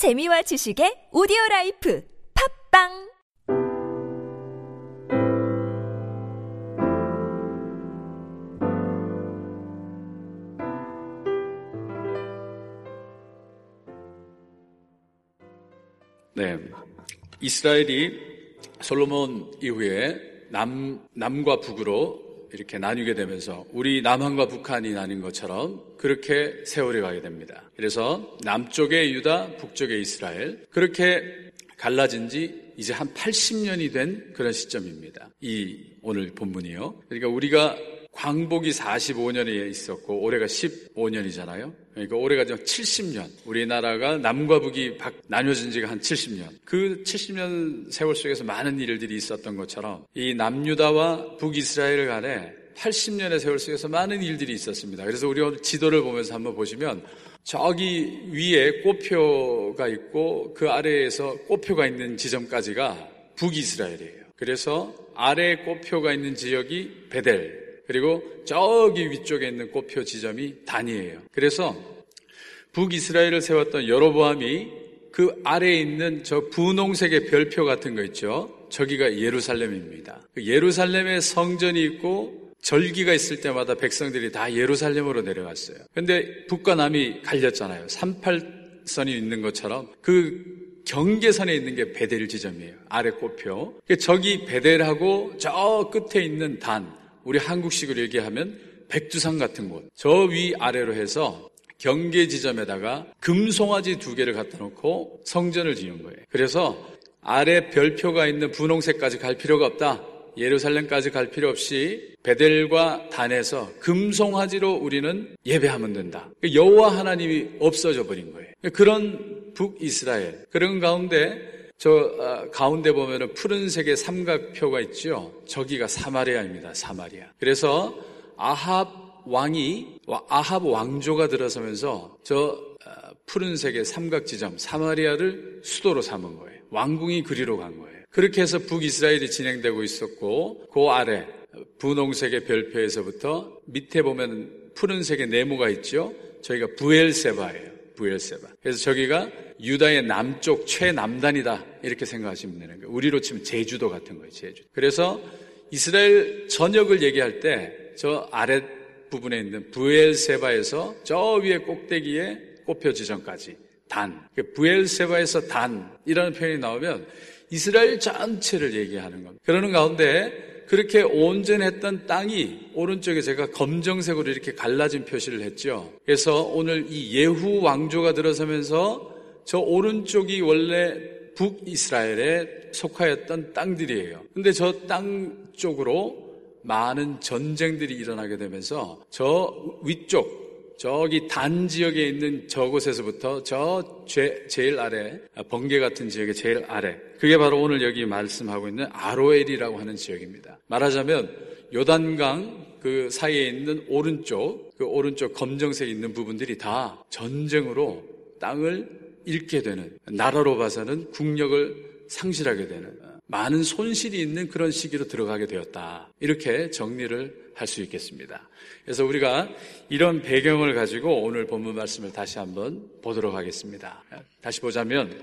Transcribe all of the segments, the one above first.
재미와 지식의 오디오 라이프 팟빵 네. 이스라엘이 솔로몬 이후에 남, 남과 북으로 이렇게 나뉘게 되면서 우리 남한과 북한이 나뉜 것처럼 그렇게 세월이 가게 됩니다. 그래서 남쪽의 유다, 북쪽의 이스라엘 그렇게 갈라진 지 이제 한 80년이 된 그런 시점입니다. 이 오늘 본문이요. 그러니까 우리가 광복이 45년에 있었고 올해가 15년이잖아요. 그러니까 올해가 70년. 우리나라가 남과 북이 나뉘어진 지가 한 70년. 그 70년 세월 속에서 많은 일들이 있었던 것처럼 이 남유다와 북이스라엘 간에 80년의 세월 속에서 많은 일들이 있었습니다. 그래서 우리 오늘 지도를 보면서 한번 보시면 저기 위에 꽃표가 있고 그 아래에서 꽃표가 있는 지점까지가 북이스라엘이에요. 그래서 아래 꽃표가 있는 지역이 베델, 그리고 저기 위쪽에 있는 꽃표 지점이 단이에요. 그래서 북이스라엘을 세웠던 여로보암이 그 아래에 있는 저 분홍색의 별표 같은 거 있죠. 저기가 예루살렘입니다. 그 예루살렘에 성전이 있고 절기가 있을 때마다 백성들이 다 예루살렘으로 내려갔어요. 근데 북과 남이 갈렸잖아요. 38선이 있는 것처럼 그 경계선에 있는 게 베델 지점이에요. 아래 꽃표. 저기 베델하고 저 끝에 있는 단, 우리 한국식으로 얘기하면 백두산 같은 곳, 저 위 아래로 해서 경계 지점에다가 금송아지 두 개를 갖다 놓고 성전을 지은 거예요. 그래서 아래 별표가 있는 분홍색까지 갈 필요가 없다. 예루살렘까지 갈 필요 없이 베델과 단에서 금송아지로 우리는 예배하면 된다. 여호와 하나님이 없어져 버린 거예요. 그런 북이스라엘 그런 가운데 저 어, 가운데 보면은 푸른색의 삼각표가 있죠. 저기가 사마리아입니다. 사마리아. 그래서 아합 왕이 아합 왕조가 들어서면서 저 어, 푸른색의 삼각 지점 사마리아를 수도로 삼은 거예요. 왕궁이 그리로 간 거예요. 그렇게 해서 북이스라엘이 진행되고 있었고 그 아래 분홍색의 별표에서부터 밑에 보면 푸른색의 네모가 있죠. 저희가 부엘세바예요. 부엘세바. 그래서 저기가 유다의 남쪽 최남단이다 이렇게 생각하시면 되는 거예요. 우리로 치면 제주도 같은 거예요. 제주. 그래서 이스라엘 전역을 얘기할 때 저 아래 부분에 있는 부엘세바에서 저 위에 꼭대기에 꽃표 지점까지 단. 그 부엘세바에서 단이라는 표현이 나오면 이스라엘 전체를 얘기하는 겁니다. 그러는 가운데 그렇게 온전했던 땅이 오른쪽에 제가 검정색으로 이렇게 갈라진 표시를 했죠. 그래서 오늘 이 예후 왕조가 들어서면서 저 오른쪽이 원래 북이스라엘에 속하였던 땅들이에요. 근데 저 땅 쪽으로 많은 전쟁들이 일어나게 되면서 저 위쪽 저기 단 지역에 있는 저곳에서부터 저 제, 제일 아래 번개 같은 지역의 제일 아래 그게 바로 오늘 여기 말씀하고 있는 아로엘이라고 하는 지역입니다. 말하자면 요단강 그 사이에 있는 오른쪽 그 오른쪽 검정색 있는 부분들이 다 전쟁으로 땅을 잃게 되는 나라로 봐서는 국력을 상실하게 되는 많은 손실이 있는 그런 시기로 들어가게 되었다. 이렇게 정리를 할 수 있겠습니다. 그래서 우리가 이런 배경을 가지고 오늘 본문 말씀을 다시 한번 보도록 하겠습니다. 다시 보자면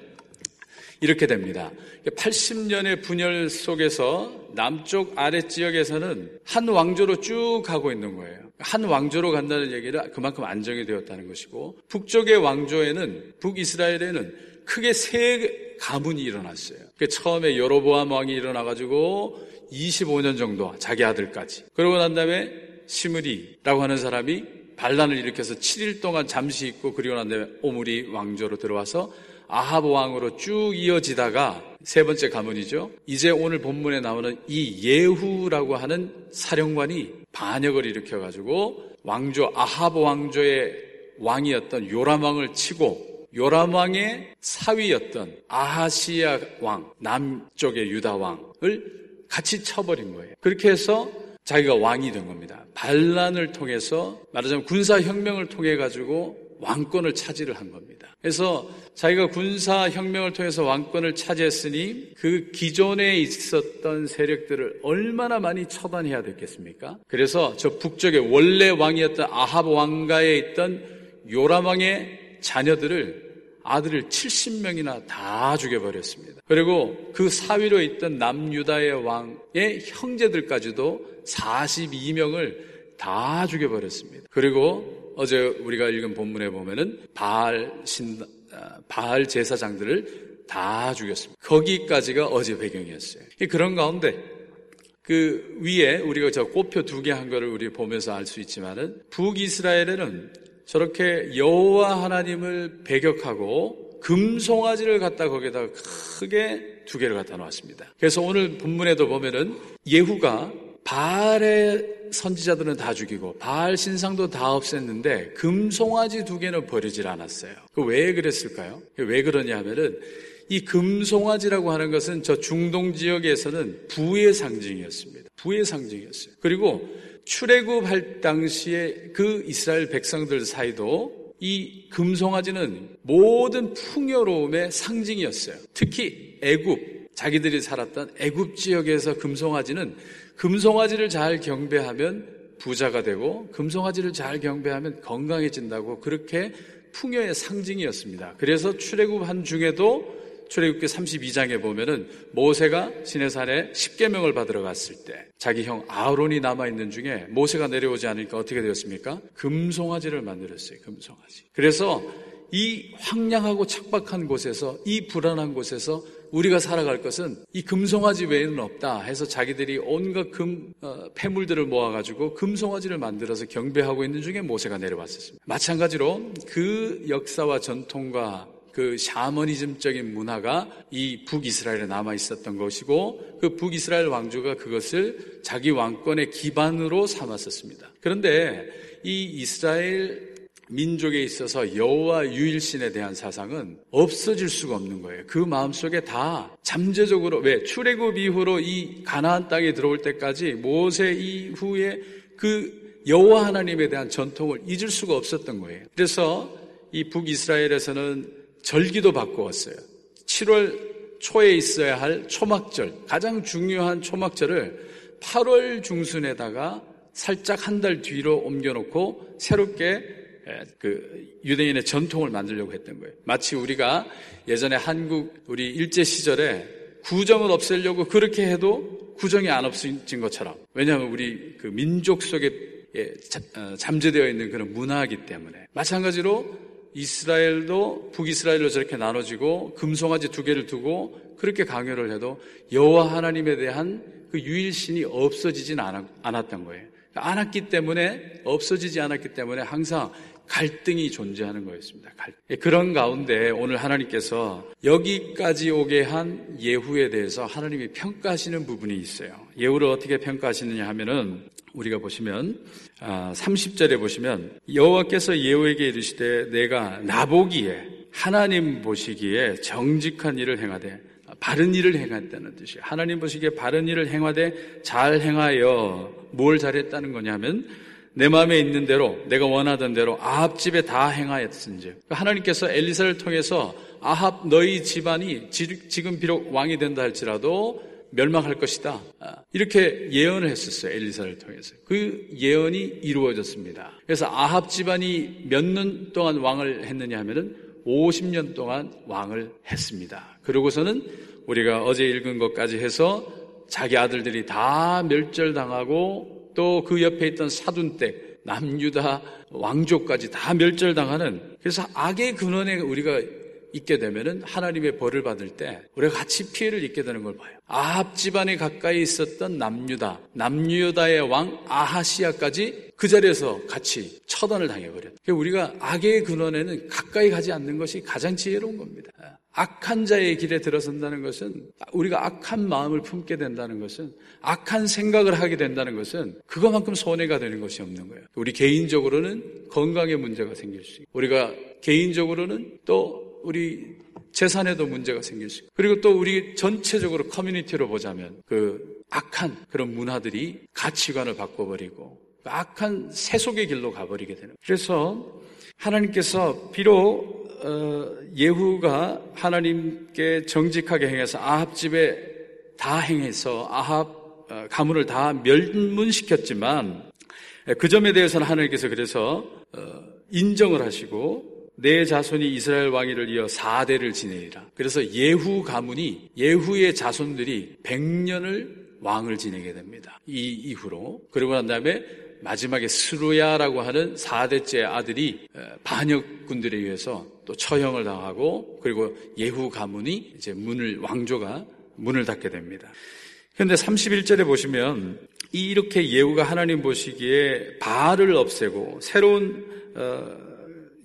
이렇게 됩니다. 80년의 분열 속에서 남쪽 아래 지역에서는 한 왕조로 쭉 가고 있는 거예요. 한 왕조로 간다는 얘기는 그만큼 안정이 되었다는 것이고 북쪽의 왕조에는 북이스라엘에는 크게 세 가문이 일어났어요. 처음에 여로보암 왕이 일어나가지고 25년 정도 자기 아들까지 그러고 난 다음에 시므리라고 하는 사람이 반란을 일으켜서 7일 동안 잠시 있고 그리고 난 다음에 오므리 왕조로 들어와서 아합 왕으로 쭉 이어지다가 세 번째 가문이죠. 이제 오늘 본문에 나오는 이 예후라고 하는 사령관이 반역을 일으켜 가지고 왕조 아합 왕조의 왕이었던 요람 왕을 치고 요람 왕의 사위였던 아하시아 왕 남쪽의 유다 왕을 같이 쳐버린 거예요. 그렇게 해서 자기가 왕이 된 겁니다. 반란을 통해서 말하자면 군사 혁명을 통해 가지고 왕권을 차지를 한 겁니다. 그래서 자기가 군사 혁명을 통해서 왕권을 차지했으니 그 기존에 있었던 세력들을 얼마나 많이 처단해야 됐겠습니까? 그래서 저 북쪽에 원래 왕이었던 아합 왕가에 있던 요람 왕의 자녀들을 아들을 70명이나 다 죽여버렸습니다. 그리고 그 사위로 있던 남유다의 왕의 형제들까지도 42명을 다 죽여버렸습니다. 그리고 어제 우리가 읽은 본문에 보면은 바알 신, 아, 바알 제사장들을 다 죽였습니다. 거기까지가 어제 배경이었어요. 그런 가운데 그 위에 우리가 저 꽃표 두 개 한 거를 우리 보면서 알 수 있지만은 북이스라엘에는 저렇게 여호와 하나님을 배격하고 금송아지를 갖다 거기다 크게 두 개를 갖다 놓았습니다. 그래서 오늘 본문에도 보면은 예후가 바알의 선지자들은 다 죽이고 바알 신상도 다 없앴는데 금송아지 두 개는 버리질 않았어요. 그 왜 그랬을까요? 왜 그러냐 하면은 이 금송아지라고 하는 것은 저 중동 지역에서는 부의 상징이었습니다. 부의 상징이었어요. 그리고 출애굽할 당시에 그 이스라엘 백성들 사이도 이 금송아지는 모든 풍요로움의 상징이었어요. 특히 애굽 자기들이 살았던 애굽 지역에서 금송아지는 금송아지를 잘 경배하면 부자가 되고 금송아지를 잘 경배하면 건강해진다고 그렇게 풍요의 상징이었습니다. 그래서 출애굽한 중에도 출애굽기 32장에 보면은 모세가 시내산에 10계명을 받으러 갔을 때 자기 형 아론이 남아 있는 중에 모세가 내려오지 않으니까 어떻게 되었습니까? 금송아지를 만들었어요. 금송아지. 그래서 이 황량하고 척박한 곳에서 이 불안한 곳에서 우리가 살아갈 것은 이 금송아지 외에는 없다 해서 자기들이 온갖 금 어, 폐물들을 모아가지고 금송아지를 만들어서 경배하고 있는 중에 모세가 내려왔었습니다. 마찬가지로 그 역사와 전통과 그 샤머니즘적인 문화가 이 북이스라엘에 남아 있었던 것이고 그 북이스라엘 왕조가 그것을 자기 왕권의 기반으로 삼았었습니다. 그런데 이 이스라엘 민족에 있어서 여호와 유일신에 대한 사상은 없어질 수가 없는 거예요. 그 마음속에 다 잠재적으로 왜 출애굽 이후로 이 가나안 땅에 들어올 때까지 모세 이후에 그 여호와 하나님에 대한 전통을 잊을 수가 없었던 거예요. 그래서 이 북이스라엘에서는 절기도 바꾸었어요. 7월 초에 있어야 할 초막절, 가장 중요한 초막절을 8월 중순에다가 살짝 한 달 뒤로 옮겨놓고 새롭게 그 유대인의 전통을 만들려고 했던 거예요. 마치 우리가 예전에 한국 우리 일제 시절에 구정을 없애려고 그렇게 해도 구정이 안 없어진 것처럼. 왜냐하면 우리 그 민족 속에 어, 잠재되어 있는 그런 문화이기 때문에. 마찬가지로 이스라엘도 북이스라엘로 저렇게 나눠지고 금송아지 두 개를 두고 그렇게 강요를 해도 여호와 하나님에 대한 그 유일신이 없어지진 않았던 거예요. 않았기 때문에 없어지지 않았기 때문에 항상 갈등이 존재하는 거였습니다. 예, 그런 가운데 오늘 하나님께서 여기까지 오게 한 예후에 대해서 하나님이 평가하시는 부분이 있어요. 예후를 어떻게 평가하시느냐 하면은 우리가 보시면 30절에 아, 보시면 여호와께서 예후에게 이르시되 내가 나보기에 하나님 보시기에 정직한 일을 행하되 바른 일을 행했다는 뜻이에요. 하나님 보시기에 바른 일을 행하되 잘 행하여 뭘 잘했다는 거냐면 내 마음에 있는 대로 내가 원하던 대로 아합 집에 다 그러니까 하나님께서 엘리사를 통해서 아합 너희 집안이 지금 비록 왕이 된다 할지라도 멸망할 것이다. 아, 이렇게 예언을 했었어요. 엘리사를 통해서. 그 예언이 이루어졌습니다. 그래서 아합 집안이 몇 년 동안 왕을 했느냐 하면은 50년 동안 왕을 했습니다. 그러고서는 우리가 어제 읽은 것까지 해서 자기 아들들이 다 멸절당하고 또 그 옆에 있던 사둔댁, 남유다 왕족까지 다 멸절당하는 그래서 악의 근원에 우리가 있게 되면은 하나님의 벌을 받을 때 우리가 같이 피해를 입게 되는 걸 봐요. 아합 집안에 가까이 있었던 남유다, 남유다의 왕 아하시아까지 그 자리에서 같이 처단을 당해버렸다. 우리가 악의 근원에는 가까이 가지 않는 것이 가장 지혜로운 겁니다. 악한 자의 길에 들어선다는 것은 우리가 악한 마음을 품게 된다는 것은 악한 생각을 하게 된다는 것은 그것만큼 손해가 되는 것이 없는 거예요. 우리 개인적으로는 건강에 문제가 생길 수 있고 우리가 개인적으로는 또 우리 재산에도 문제가 생길 수 있고 그리고 또 우리 전체적으로 커뮤니티로 보자면 그 악한 그런 문화들이 가치관을 바꿔버리고 그 악한 세속의 길로 가버리게 되는 그래서 하나님께서 비록 어, 예후가 하나님께 정직하게 행해서 아합 집에 다 행해서 아합 어, 가문을 다 멸문시켰지만 그 점에 대해서는 하나님께서 그래서 어, 인정을 하시고 내 자손이 이스라엘 왕위를 이어 4대를 지내리라. 그래서 예후 가문이 예후의 자손들이 100년을 왕을 지내게 됩니다. 이 이후로. 그러고 난 다음에 마지막에 스루야라고 하는 4대째 아들이 반역군들에 의해서 또 처형을 당하고 그리고 예후 가문이 이제 문을 왕조가 문을 닫게 됩니다. 그런데 31절에 보시면 이렇게 예후가 하나님 보시기에 바알을 없애고 새로운 어,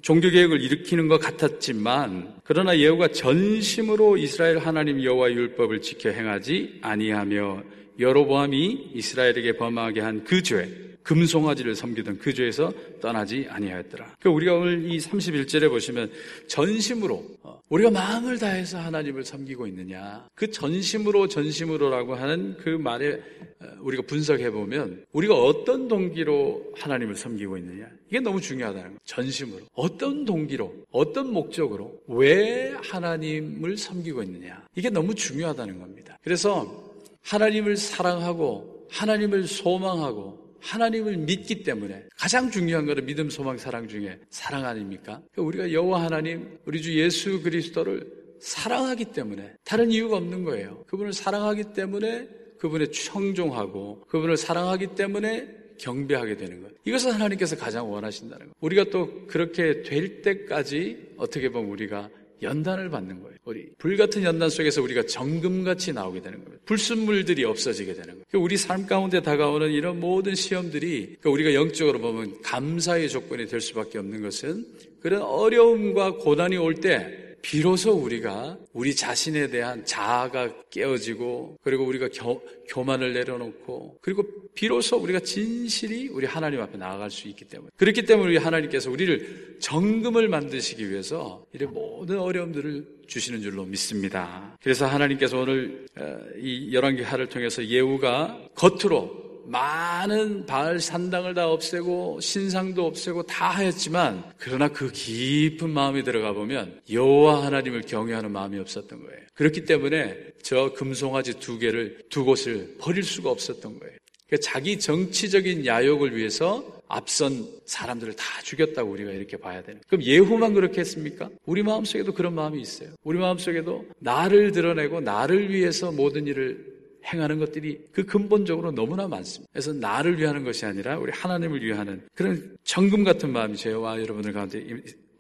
종교 개혁을 일으키는 것 같았지만 그러나 예후가 전심으로 이스라엘 하나님 여호와 율법을 지켜 행하지 아니하며 여로보암이 이스라엘에게 범하게 한 그 죄, 금송아지를 섬기던 그 죄에서 떠나지 아니하였더라. 그 우리가 오늘 이 31절에 보시면 전심으로 어, 우리가 마음을 다해서 하나님을 섬기고 있느냐. 그 전심으로 전심으로라고 하는 그 말에 어, 우리가 분석해 보면 우리가 어떤 동기로 하나님을 섬기고 있느냐. 이게 너무 중요하다는 거예요. 전심으로. 어떤 동기로, 어떤 목적으로, 왜 하나님을 섬기고 있느냐. 이게 너무 중요하다는 겁니다. 그래서 하나님을 사랑하고 하나님을 소망하고 하나님을 믿기 때문에 가장 중요한 것은 믿음, 소망, 사랑 중에 사랑 아닙니까? 우리가 여호와 하나님, 우리 주 예수 그리스도를 사랑하기 때문에 다른 이유가 없는 거예요. 그분을 사랑하기 때문에 그분의 청종하고 그분을 사랑하기 때문에 경배하게 되는 거예요. 이것을 하나님께서 가장 원하신다는 거예요. 우리가 또 그렇게 될 때까지 어떻게 보면 우리가 연단을 받는 거예요. 우리 불같은 연단 속에서 우리가 정금같이 나오게 되는 거예요. 불순물들이 없어지게 되는 거예요. 우리 삶 가운데 다가오는 이런 모든 시험들이 그러니까 우리가 영적으로 보면 감사의 조건이 될 수밖에 없는 것은 그런 어려움과 고난이 올 때 비로소 우리가 우리 자신에 대한 자아가 깨어지고 그리고 우리가 겨, 교만을 내려놓고 그리고 비로소 우리가 진실이 우리 하나님 앞에 나아갈 수 있기 때문에 그렇기 때문에 우리 하나님께서 우리를 정금을 만드시기 위해서 이런 모든 어려움들을 주시는 줄로 믿습니다. 그래서 하나님께서 오늘 어, 이 열왕기 하를 통해서 예후가 겉으로 많은 바알 산당을 다 없애고 신상도 없애고 다 하였지만 그러나 그 깊은 마음에 들어가 보면 여호와 하나님을 경외하는 마음이 없었던 거예요. 그렇기 때문에 저 금송아지 두 개를 두 곳을 버릴 수가 없었던 거예요. 그러니까 자기 정치적인 야욕을 위해서 앞선 사람들을 다 죽였다고 우리가 이렇게 봐야 되는. 그럼 예후만 그렇게 했습니까? 우리 마음속에도 그런 마음이 있어요. 우리 마음속에도 나를 드러내고 나를 위해서 모든 일을 행하는 것들이 그 근본적으로 너무나 많습니다. 그래서 나를 위하는 것이 아니라 우리 하나님을 위하는 그런 정금 같은 마음이 저와 여러분들 가운데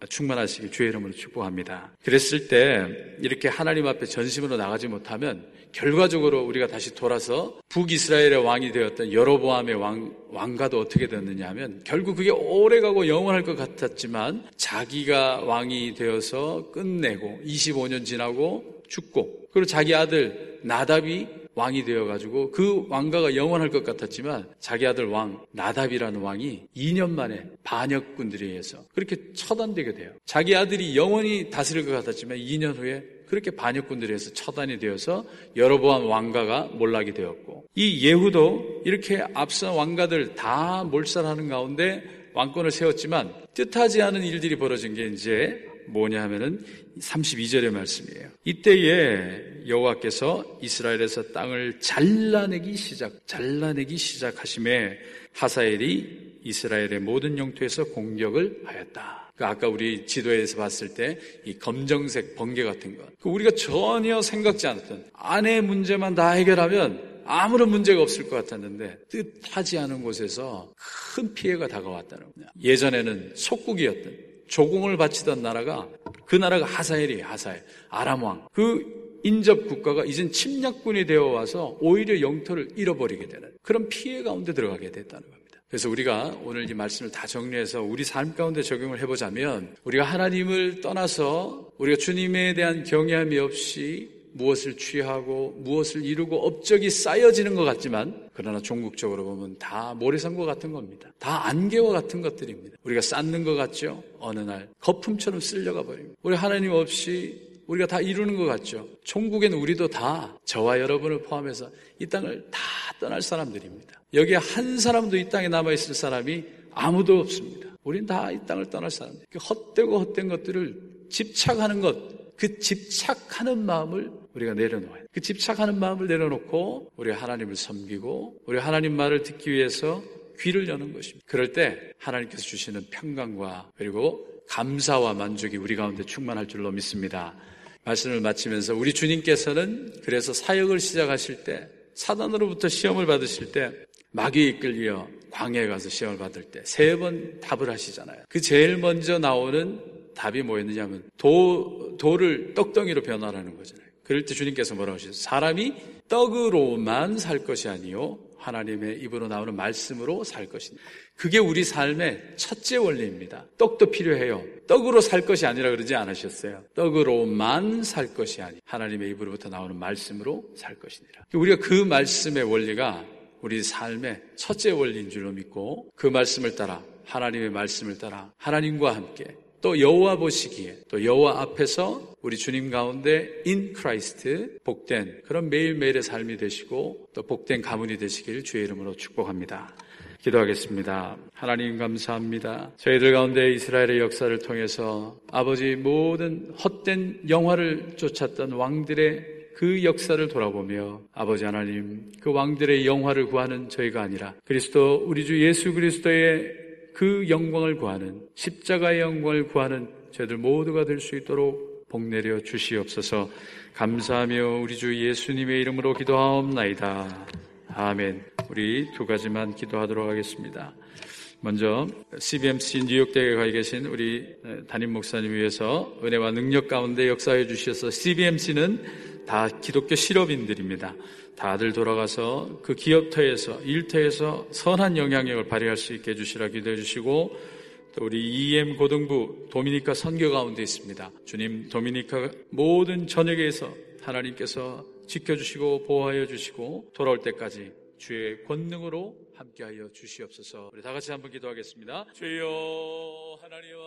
충만하시길 주의 이름으로 축복합니다. 그랬을 때 이렇게 하나님 앞에 전심으로 나가지 못하면 결과적으로 우리가 다시 돌아서 북이스라엘의 왕이 되었던 여로보암의 왕, 왕가도 어떻게 됐느냐 하면 결국 그게 오래가고 영원할 것 같았지만 자기가 왕이 되어서 끝내고 25년 지나고 죽고 그리고 자기 아들 나답이 왕이 되어가지고 그 왕가가 영원할 것 같았지만 자기 아들 왕 나답이라는 왕이 2년 만에 반역군들에 의해서 그렇게 처단되게 돼요. 자기 아들이 영원히 다스릴 것 같았지만 2년 후에 그렇게 반역군들에 의해서 처단이 되어서 여러보암 왕가가 몰락이 되었고 이 예후도 이렇게 앞선 왕가들 다 몰살하는 가운데 왕권을 세웠지만 뜻하지 않은 일들이 벌어진 게 이제 뭐냐 하면은 32절의 말씀이에요. 이때에 여호와께서 이스라엘에서 땅을 잘라내기 시작, 잘라내기 시작하심에 하사엘이 이스라엘의 모든 영토에서 공격을 하였다. 그 아까 우리 지도에서 봤을 때 이 검정색 번개 같은 것. 그 우리가 전혀 생각지 않았던 아내 문제만 다 해결하면 아무런 문제가 없을 것 같았는데 뜻하지 않은 곳에서 큰 피해가 다가왔다는 거예요. 예전에는 속국이었던 조공을 바치던 나라가 그 나라가 하사엘이에요. 하사엘. 아람 왕. 그 인접 국가가 이젠 침략군이 되어 와서 오히려 영토를 잃어버리게 되는 그런 피해 가운데 들어가게 됐다는 겁니다. 그래서 우리가 오늘 이 말씀을 다 정리해서 우리 삶 가운데 적용을 해보자면 우리가 하나님을 떠나서 우리가 주님에 대한 경외함이 없이 무엇을 취하고 무엇을 이루고 업적이 쌓여지는 것 같지만 그러나 종국적으로 보면 다 모래성과 같은 겁니다. 다 안개와 같은 것들입니다. 우리가 쌓는 것 같죠? 어느 날 거품처럼 쓸려가 버립니다. 우리 하나님 없이 우리가 다 이루는 것 같죠? 종국에는 우리도 다 저와 여러분을 포함해서 이 땅을 다 떠날 사람들입니다. 여기에 한 사람도 이 땅에 남아 있을 사람이 아무도 없습니다. 우린 다 이 땅을 떠날 사람들. 그 헛되고 헛된 것들을 집착하는 것, 그 집착하는 마음을 우리가 내려놓아요. 그 집착하는 마음을 내려놓고 우리 하나님을 섬기고 우리 하나님 말을 듣기 위해서 귀를 여는 것입니다. 그럴 때 하나님께서 주시는 평강과 그리고 감사와 만족이 우리 가운데 충만할 줄로 믿습니다. 말씀을 마치면서 우리 주님께서는 그래서 사역을 시작하실 때 사단으로부터 시험을 받으실 때 마귀에 이끌려 광야에 가서 시험을 받을 때 세 번 답을 하시잖아요. 그 제일 먼저 나오는 답이 뭐였느냐면 도, 돌을 떡덩이로 변화하는 거잖아요. 그럴 때 주님께서 뭐라고 하셨어요? 사람이 떡으로만 살 것이 아니요 하나님의 입으로 나오는 말씀으로 살 것입니다. 그게 우리 삶의 첫째 원리입니다. 떡도 필요해요. 떡으로 살 것이 아니라 그러지 않으셨어요. 떡으로만 살 것이 아니 하나님의 입으로부터 나오는 말씀으로 살 것이니라. 우리가 그 말씀의 원리가 우리 삶의 첫째 원리인 줄로 믿고 그 말씀을 따라 하나님의 말씀을 따라 하나님과 함께 또 여호와 보시기에 또 여호와 앞에서 우리 주님 가운데 in Christ 복된 그런 매일매일의 삶이 되시고 또 복된 가문이 되시길 주의 이름으로 축복합니다. 기도하겠습니다. 하나님 감사합니다. 저희들 가운데 이스라엘의 역사를 통해서 아버지 모든 헛된 영화를 쫓았던 왕들의 그 역사를 돌아보며 아버지 하나님 그 왕들의 영화를 구하는 저희가 아니라 그리스도 우리 주 예수 그리스도의 그 영광을 구하는 십자가의 영광을 구하는 저희들 모두가 될 수 있도록 복 내려 주시옵소서 감사하며 우리 주 예수님의 이름으로 기도하옵나이다. 아멘. 우리 두 가지만 기도하도록 하겠습니다. 먼저 CBMC 뉴욕대에 가 계신 우리 담임 목사님 위해서 은혜와 능력 가운데 역사해 주셔서 CBMC는 다 기독교 실업인들입니다. 다들 돌아가서 그 기업터에서 일터에서 선한 영향력을 발휘할 수 있게 해주시라 기도해 주시고 또 우리 EM 고등부 도미니카 선교 가운데 있습니다. 주님 도미니카 모든 전역에서 하나님께서 지켜주시고 보호하여 주시고 돌아올 때까지 주의 권능으로 함께하여 주시옵소서. 우리 다 같이 한번 기도하겠습니다. 주여 하나님 아버지